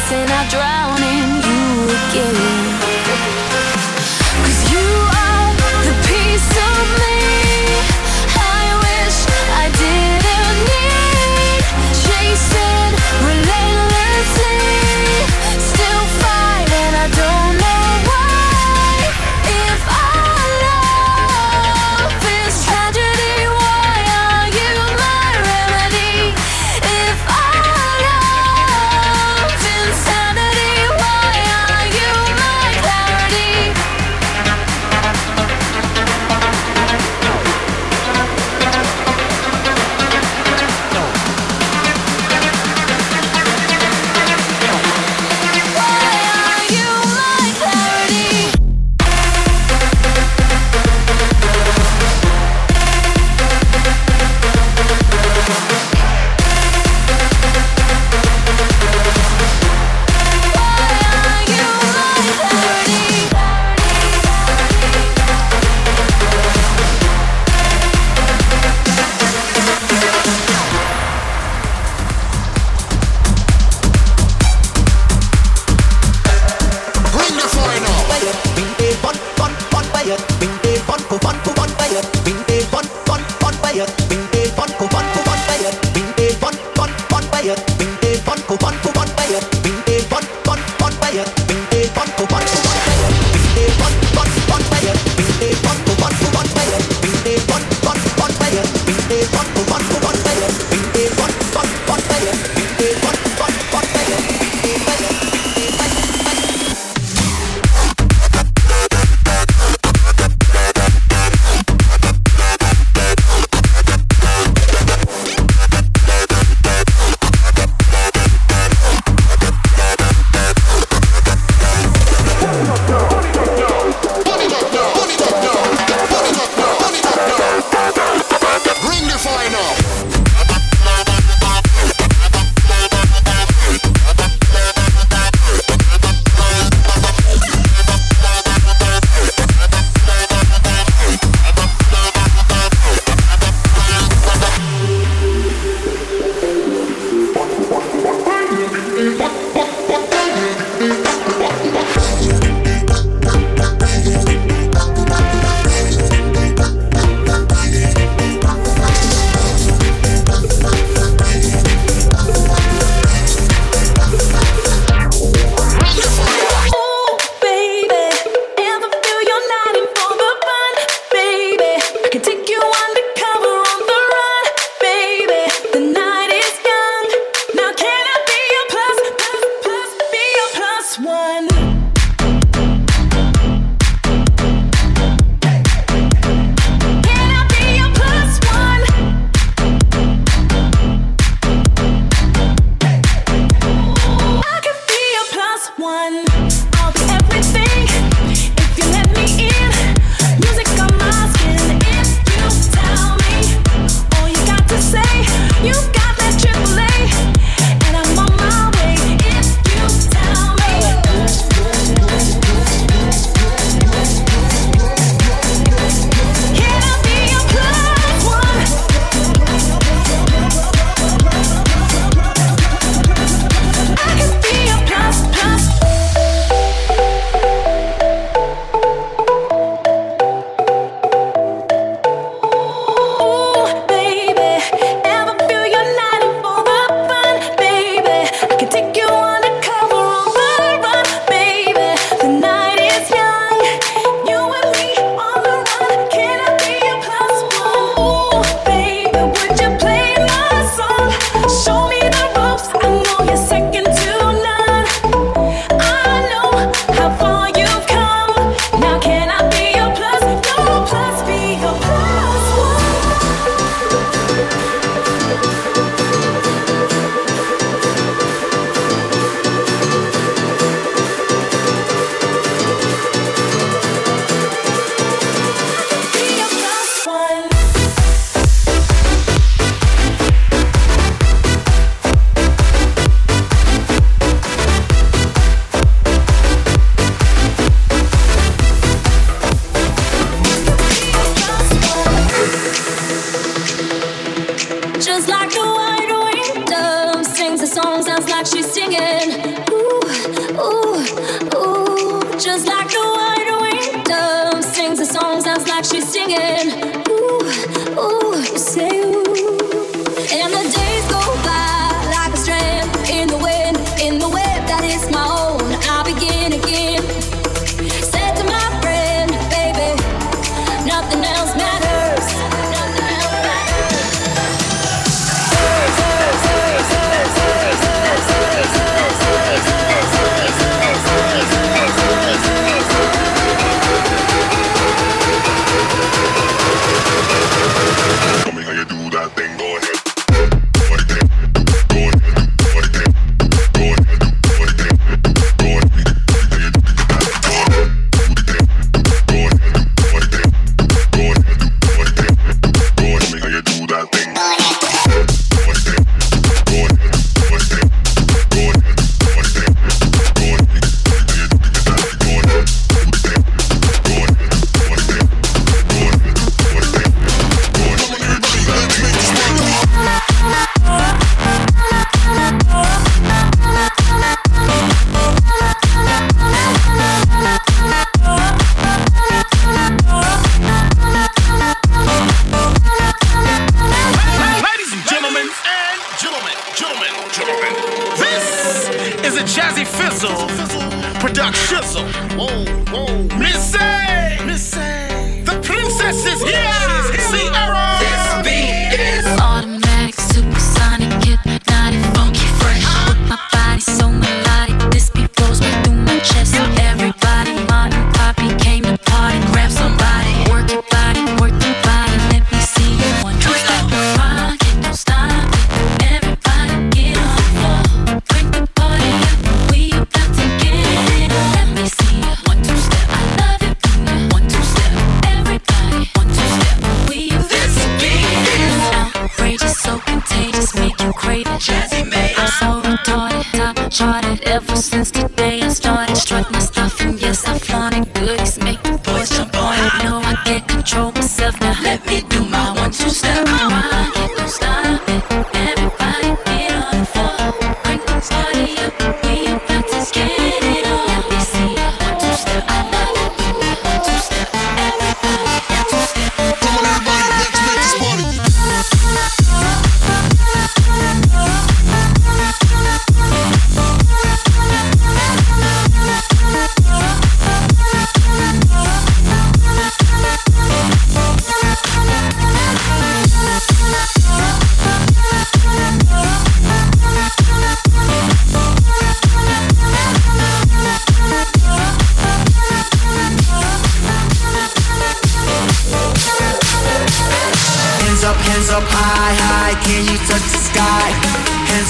glass and I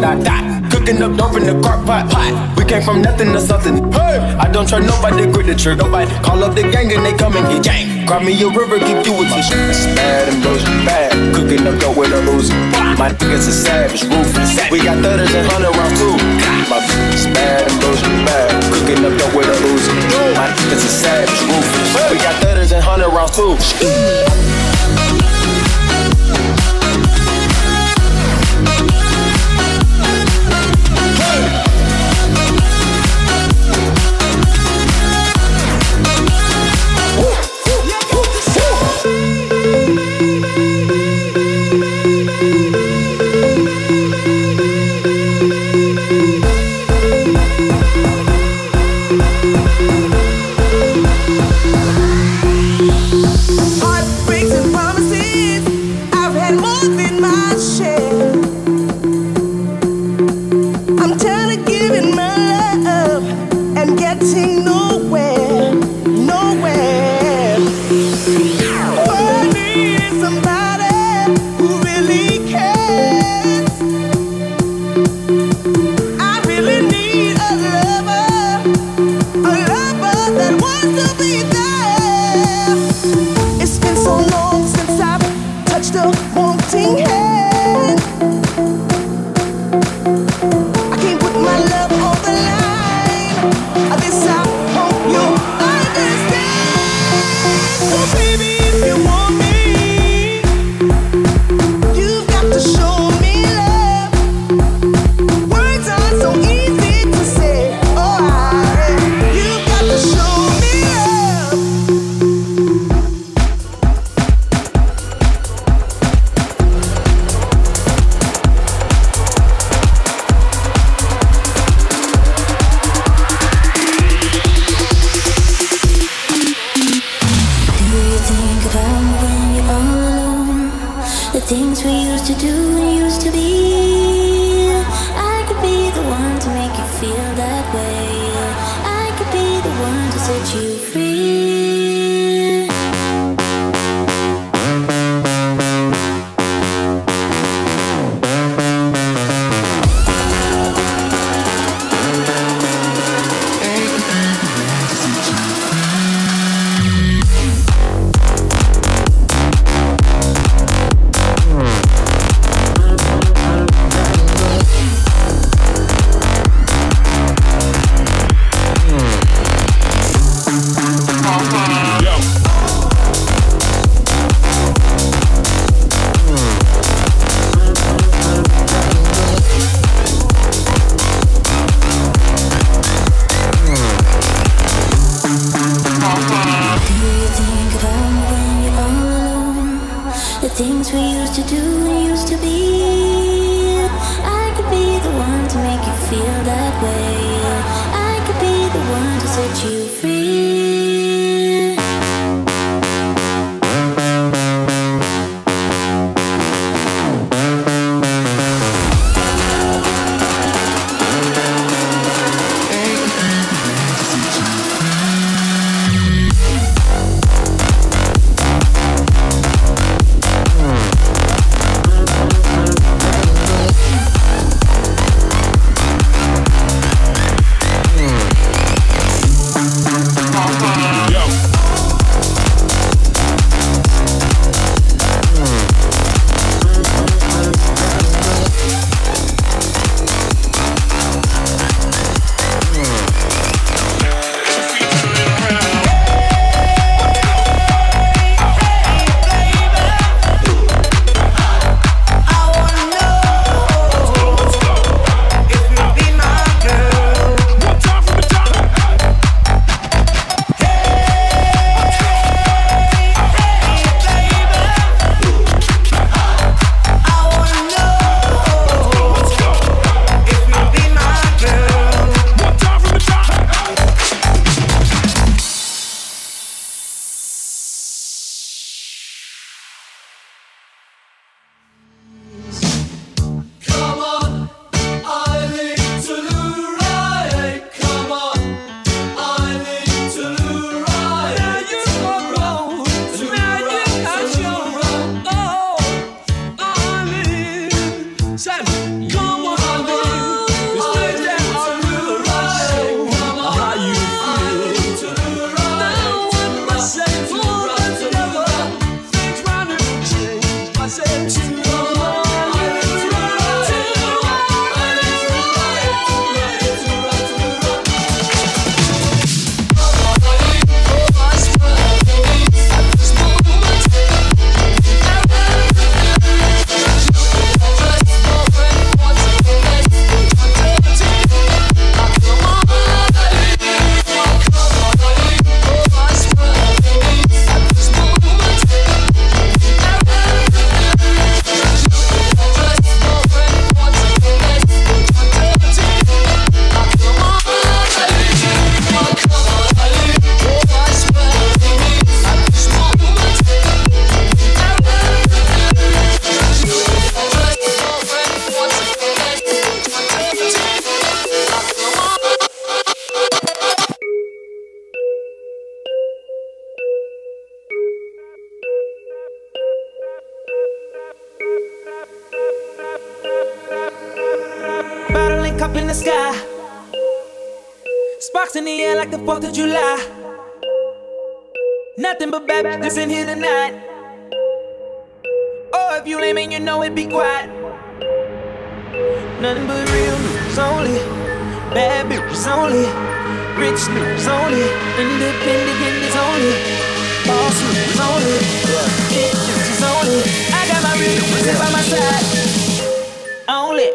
that, that. Cooking up dope in the crock pot. pot. We came from nothing to something. Hey, I don't trust nobody, grip the trigger. Nobody call up the gang and they come and get gang. Grab me a river, give you a tissue. It's bad and bullshit, bad. Cooking up dope with a Uzi. My niggas are savage, ruthless. We got thudders and hundred rounds too. My is bad and bullshit, bad. Cooking up dope with a Uzi. My niggas are savage, ruthless. We got thudders and hundred rounds too. nothing but bad bitches in here tonight. Oh, if you lame and you know it, be quiet. Nothing but real news only, bad bitches only, rich news only, independent niggas only, boss news only, bitches only. I got my real news by my side. Only.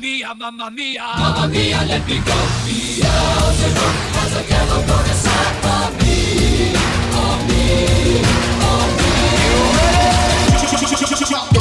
mia, mamma mia. Mamma mia, let me go. Beelzebub has a yellow bonus for me, for me.